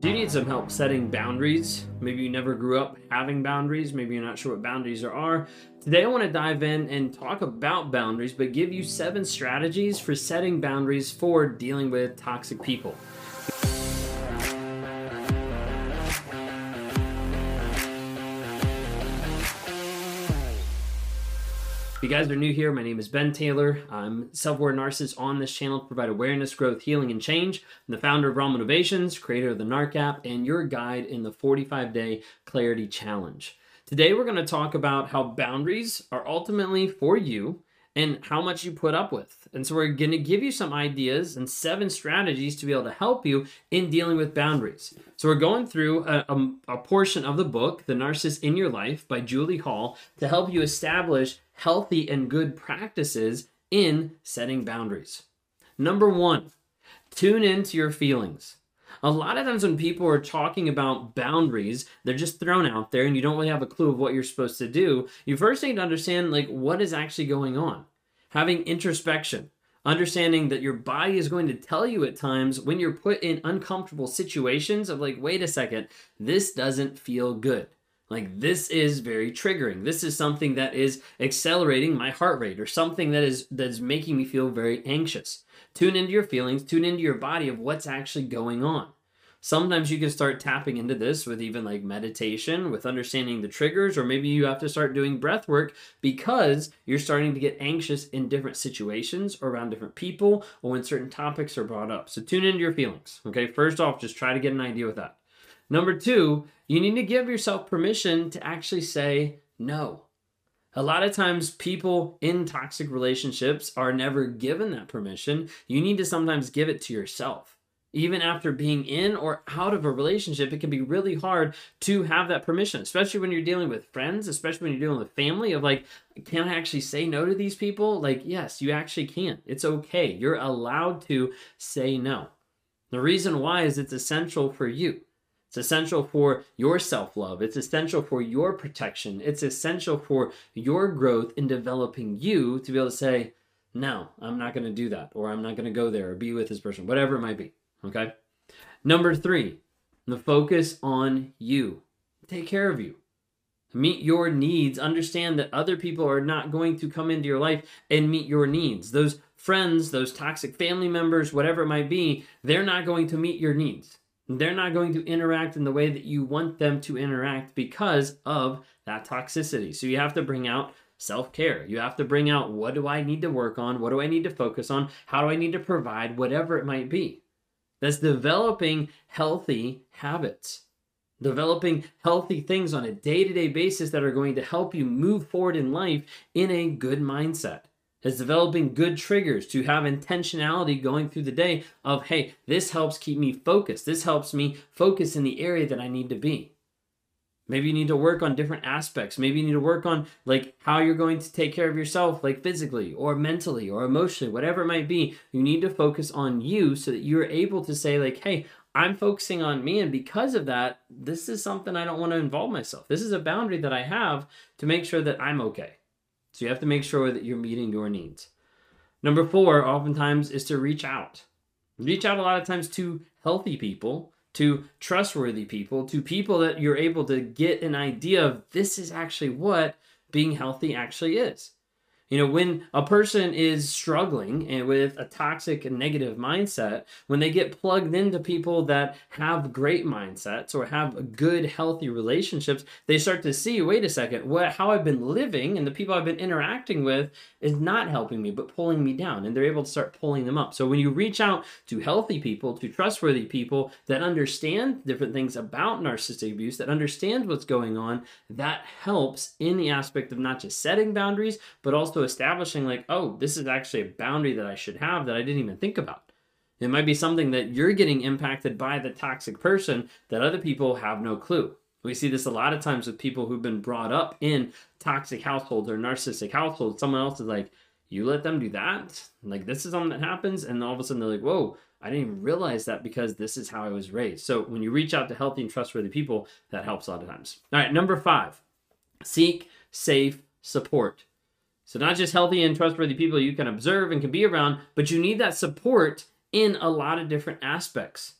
Do you need some help setting boundaries? Maybe you never grew up having boundaries. Maybe you're not sure what boundaries there are. Today, I want to dive in and talk about boundaries, but give you seven strategies for setting boundaries for dealing with toxic people. If you guys are new here, my name is Ben Taylor. I'm self-aware narcissist on this channel to provide awareness, growth, healing, and change. I'm the founder of Raw Motivations, creator of the NARC app, and your guide in the 45-day clarity challenge. Today, we're going to talk about how boundaries are ultimately for you and how much you put up with. And so, we're going to give you some ideas and seven strategies to be able to help you in dealing with boundaries. So, we're going through a, a, a portion of the book, The Narcissist in Your Life by Julie Hall, to help you establish healthy and good practices in setting boundaries. Number one, tune into your feelings. A lot of times when people are talking about boundaries, they're just thrown out there and you don't really have a clue of what you're supposed to do. You first need to understand like what is actually going on. Having introspection, understanding that your body is going to tell you at times when you're put in uncomfortable situations of like, wait a second, this doesn't feel good. Like this is very triggering. This is something that is accelerating my heart rate or something that is that is making me feel very anxious. Tune into your feelings, tune into your body of what's actually going on. Sometimes you can start tapping into this with even like meditation, with understanding the triggers, or maybe you have to start doing breath work because you're starting to get anxious in different situations or around different people or when certain topics are brought up. So tune into your feelings. Okay, first off, just try to get an idea with that. Number two, you need to give yourself permission to actually say no. A lot of times, people in toxic relationships are never given that permission. You need to sometimes give it to yourself. Even after being in or out of a relationship, it can be really hard to have that permission, especially when you're dealing with friends, especially when you're dealing with family. Of like, can I actually say no to these people? Like, yes, you actually can. It's okay. You're allowed to say no. The reason why is it's essential for you. It's essential for your self love. It's essential for your protection. It's essential for your growth in developing you to be able to say, no, I'm not going to do that, or I'm not going to go there, or be with this person, whatever it might be. Okay. Number three, the focus on you. Take care of you. Meet your needs. Understand that other people are not going to come into your life and meet your needs. Those friends, those toxic family members, whatever it might be, they're not going to meet your needs. They're not going to interact in the way that you want them to interact because of that toxicity. So you have to bring out self care. You have to bring out what do I need to work on? What do I need to focus on? How do I need to provide? Whatever it might be. That's developing healthy habits, developing healthy things on a day to day basis that are going to help you move forward in life in a good mindset is developing good triggers to have intentionality going through the day of hey this helps keep me focused. This helps me focus in the area that i need to be. Maybe you need to work on different aspects. Maybe you need to work on like how you're going to take care of yourself like physically or mentally or emotionally whatever it might be. You need to focus on you so that you're able to say like hey i'm focusing on me and because of that this is something i don't want to involve myself. This is a boundary that i have to make sure that i'm okay so you have to make sure that you're meeting your needs. Number four, oftentimes, is to reach out. Reach out a lot of times to healthy people, to trustworthy people, to people that you're able to get an idea of this is actually what being healthy actually is. You know, when a person is struggling and with a toxic and negative mindset, when they get plugged into people that have great mindsets or have good, healthy relationships, they start to see, wait a second, what how I've been living and the people I've been interacting with is not helping me, but pulling me down. And they're able to start pulling them up. So when you reach out to healthy people, to trustworthy people that understand different things about narcissistic abuse, that understand what's going on, that helps in the aspect of not just setting boundaries, but also establishing like, oh, this is actually a boundary that I should have that I didn't even think about. It might be something that you're getting impacted by the toxic person that other people have no clue. We see this a lot of times with people who've been brought up in toxic households or narcissistic households. Someone else is like, you let them do that? Like, this is something that happens. And all of a sudden they're like, whoa, I didn't even realize that because this is how I was raised. So when you reach out to healthy and trustworthy people, that helps a lot of times. All right, number five, seek safe support. So not just healthy and trustworthy people you can observe and can be around, but you need that support in a lot of different aspects.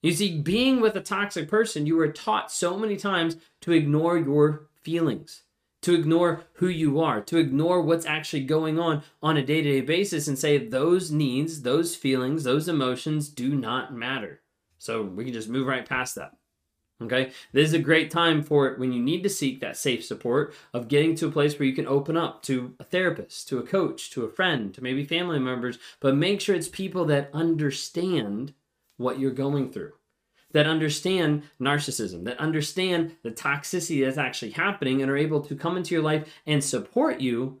You see, being with a toxic person, you were taught so many times to ignore your feelings, to ignore who you are, to ignore what's actually going on on a day to day basis and say those needs, those feelings, those emotions do not matter. So we can just move right past that. Okay, this is a great time for it when you need to seek that safe support of getting to a place where you can open up to a therapist, to a coach, to a friend, to maybe family members, but make sure it's people that understand what you're going through, that understand narcissism, that understand the toxicity that's actually happening and are able to come into your life and support you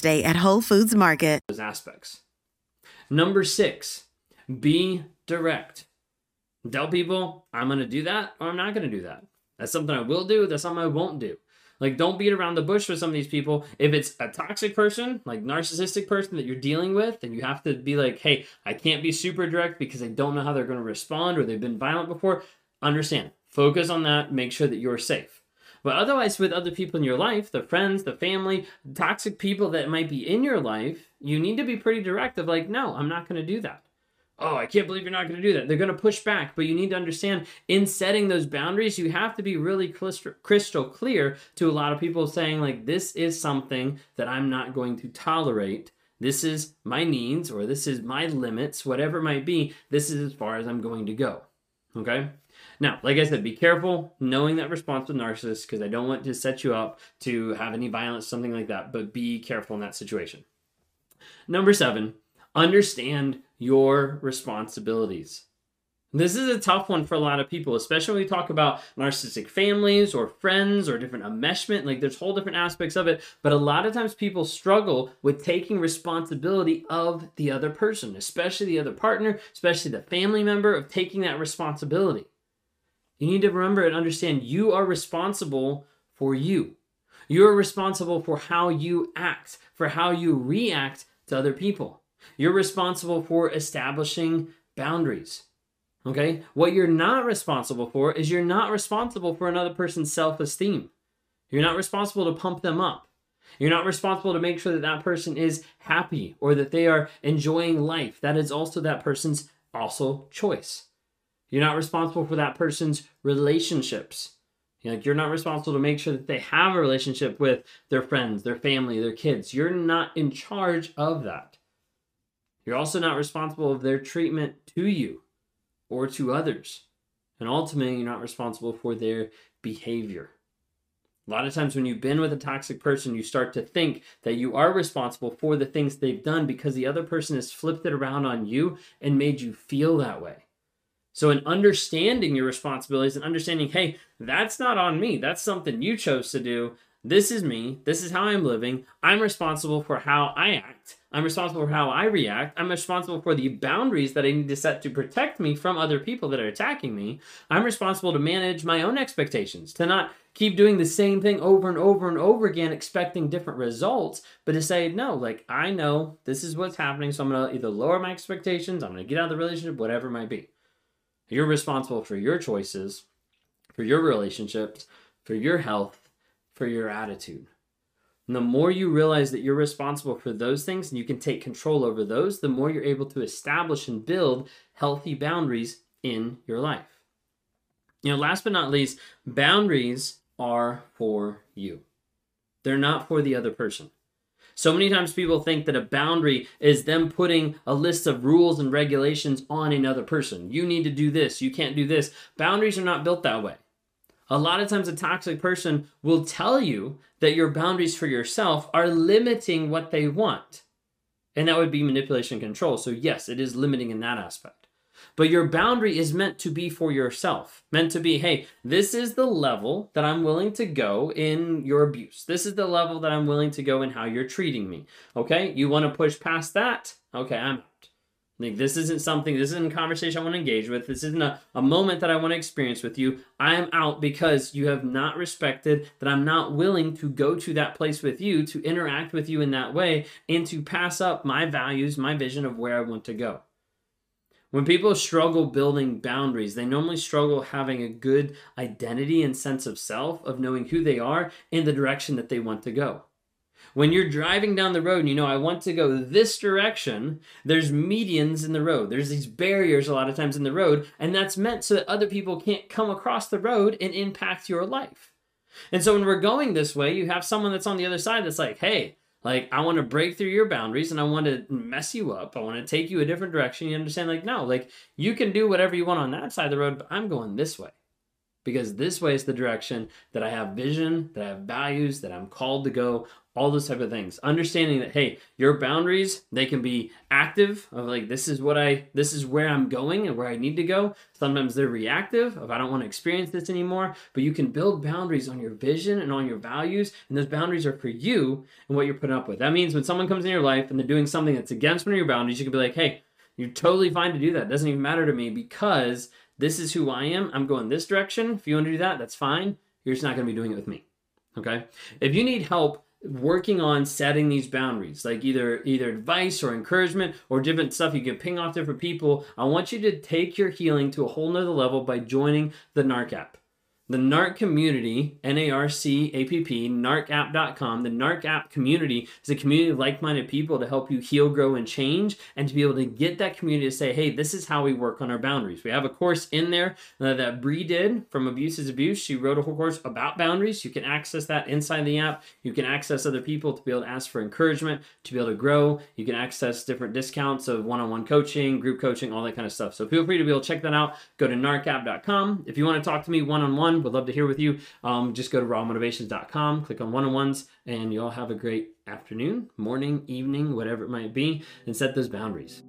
Day at Whole Foods Market. those aspects. Number six, be direct. Tell people I'm going to do that or I'm not going to do that. That's something I will do. That's something I won't do. Like, don't beat around the bush with some of these people. If it's a toxic person, like narcissistic person that you're dealing with, and you have to be like, hey, I can't be super direct because I don't know how they're going to respond or they've been violent before. Understand. Focus on that. Make sure that you're safe. But otherwise, with other people in your life, the friends, the family, toxic people that might be in your life, you need to be pretty direct of like, no, I'm not going to do that. Oh, I can't believe you're not going to do that. They're going to push back, but you need to understand in setting those boundaries, you have to be really crystal clear to a lot of people saying, like, this is something that I'm not going to tolerate. This is my needs or this is my limits, whatever it might be. This is as far as I'm going to go. Okay? Now, like I said, be careful knowing that response with narcissists because I don't want to set you up to have any violence, something like that, but be careful in that situation. Number seven, understand your responsibilities. This is a tough one for a lot of people, especially when we talk about narcissistic families or friends or different enmeshment. Like there's whole different aspects of it. But a lot of times people struggle with taking responsibility of the other person, especially the other partner, especially the family member, of taking that responsibility. You need to remember and understand you are responsible for you. You're responsible for how you act, for how you react to other people. You're responsible for establishing boundaries. Okay? What you're not responsible for is you're not responsible for another person's self esteem. You're not responsible to pump them up. You're not responsible to make sure that that person is happy or that they are enjoying life. That is also that person's also choice. You're not responsible for that person's relationships. Like you're not responsible to make sure that they have a relationship with their friends, their family, their kids. You're not in charge of that. You're also not responsible of their treatment to you or to others. And ultimately, you're not responsible for their behavior. A lot of times, when you've been with a toxic person, you start to think that you are responsible for the things they've done because the other person has flipped it around on you and made you feel that way. So, in understanding your responsibilities and understanding, hey, that's not on me, that's something you chose to do. This is me. This is how I'm living. I'm responsible for how I act. I'm responsible for how I react. I'm responsible for the boundaries that I need to set to protect me from other people that are attacking me. I'm responsible to manage my own expectations, to not keep doing the same thing over and over and over again, expecting different results, but to say, no, like, I know this is what's happening, so I'm going to either lower my expectations, I'm going to get out of the relationship, whatever it might be. You're responsible for your choices, for your relationships, for your health, for your attitude. And the more you realize that you're responsible for those things and you can take control over those, the more you're able to establish and build healthy boundaries in your life. You know, last but not least, boundaries are for you. They're not for the other person. So many times people think that a boundary is them putting a list of rules and regulations on another person. You need to do this, you can't do this. Boundaries are not built that way. A lot of times, a toxic person will tell you that your boundaries for yourself are limiting what they want. And that would be manipulation control. So, yes, it is limiting in that aspect. But your boundary is meant to be for yourself, meant to be, hey, this is the level that I'm willing to go in your abuse. This is the level that I'm willing to go in how you're treating me. Okay, you want to push past that? Okay, I'm out. Like, this isn't something, this isn't a conversation I want to engage with. This isn't a, a moment that I want to experience with you. I am out because you have not respected that I'm not willing to go to that place with you, to interact with you in that way, and to pass up my values, my vision of where I want to go. When people struggle building boundaries, they normally struggle having a good identity and sense of self, of knowing who they are and the direction that they want to go. When you're driving down the road and you know, I want to go this direction, there's medians in the road. There's these barriers a lot of times in the road, and that's meant so that other people can't come across the road and impact your life. And so when we're going this way, you have someone that's on the other side that's like, hey, like, I want to break through your boundaries and I want to mess you up. I want to take you a different direction. You understand? Like, no, like, you can do whatever you want on that side of the road, but I'm going this way because this way is the direction that I have vision, that I have values, that I'm called to go, all those type of things. Understanding that hey, your boundaries, they can be active of like this is what I this is where I'm going and where I need to go. Sometimes they're reactive of I don't want to experience this anymore, but you can build boundaries on your vision and on your values, and those boundaries are for you and what you're putting up with. That means when someone comes in your life and they're doing something that's against one of your boundaries, you can be like, "Hey, you're totally fine to do that. It doesn't even matter to me because this is who I am. I'm going this direction. If you want to do that, that's fine. You're just not going to be doing it with me. Okay? If you need help working on setting these boundaries like either either advice or encouragement or different stuff you can ping off different people i want you to take your healing to a whole nother level by joining the narc app the NARC community, N A R C A P P, narcapp.com. The NARC app community is a community of like minded people to help you heal, grow, and change, and to be able to get that community to say, hey, this is how we work on our boundaries. We have a course in there uh, that Bree did from Abuse is Abuse. She wrote a whole course about boundaries. You can access that inside the app. You can access other people to be able to ask for encouragement, to be able to grow. You can access different discounts of one on one coaching, group coaching, all that kind of stuff. So feel free to be able to check that out. Go to narcapp.com. If you want to talk to me one on one, would love to hear with you. Um, just go to rawmotivations.com, click on one on ones, and you all have a great afternoon, morning, evening, whatever it might be, and set those boundaries.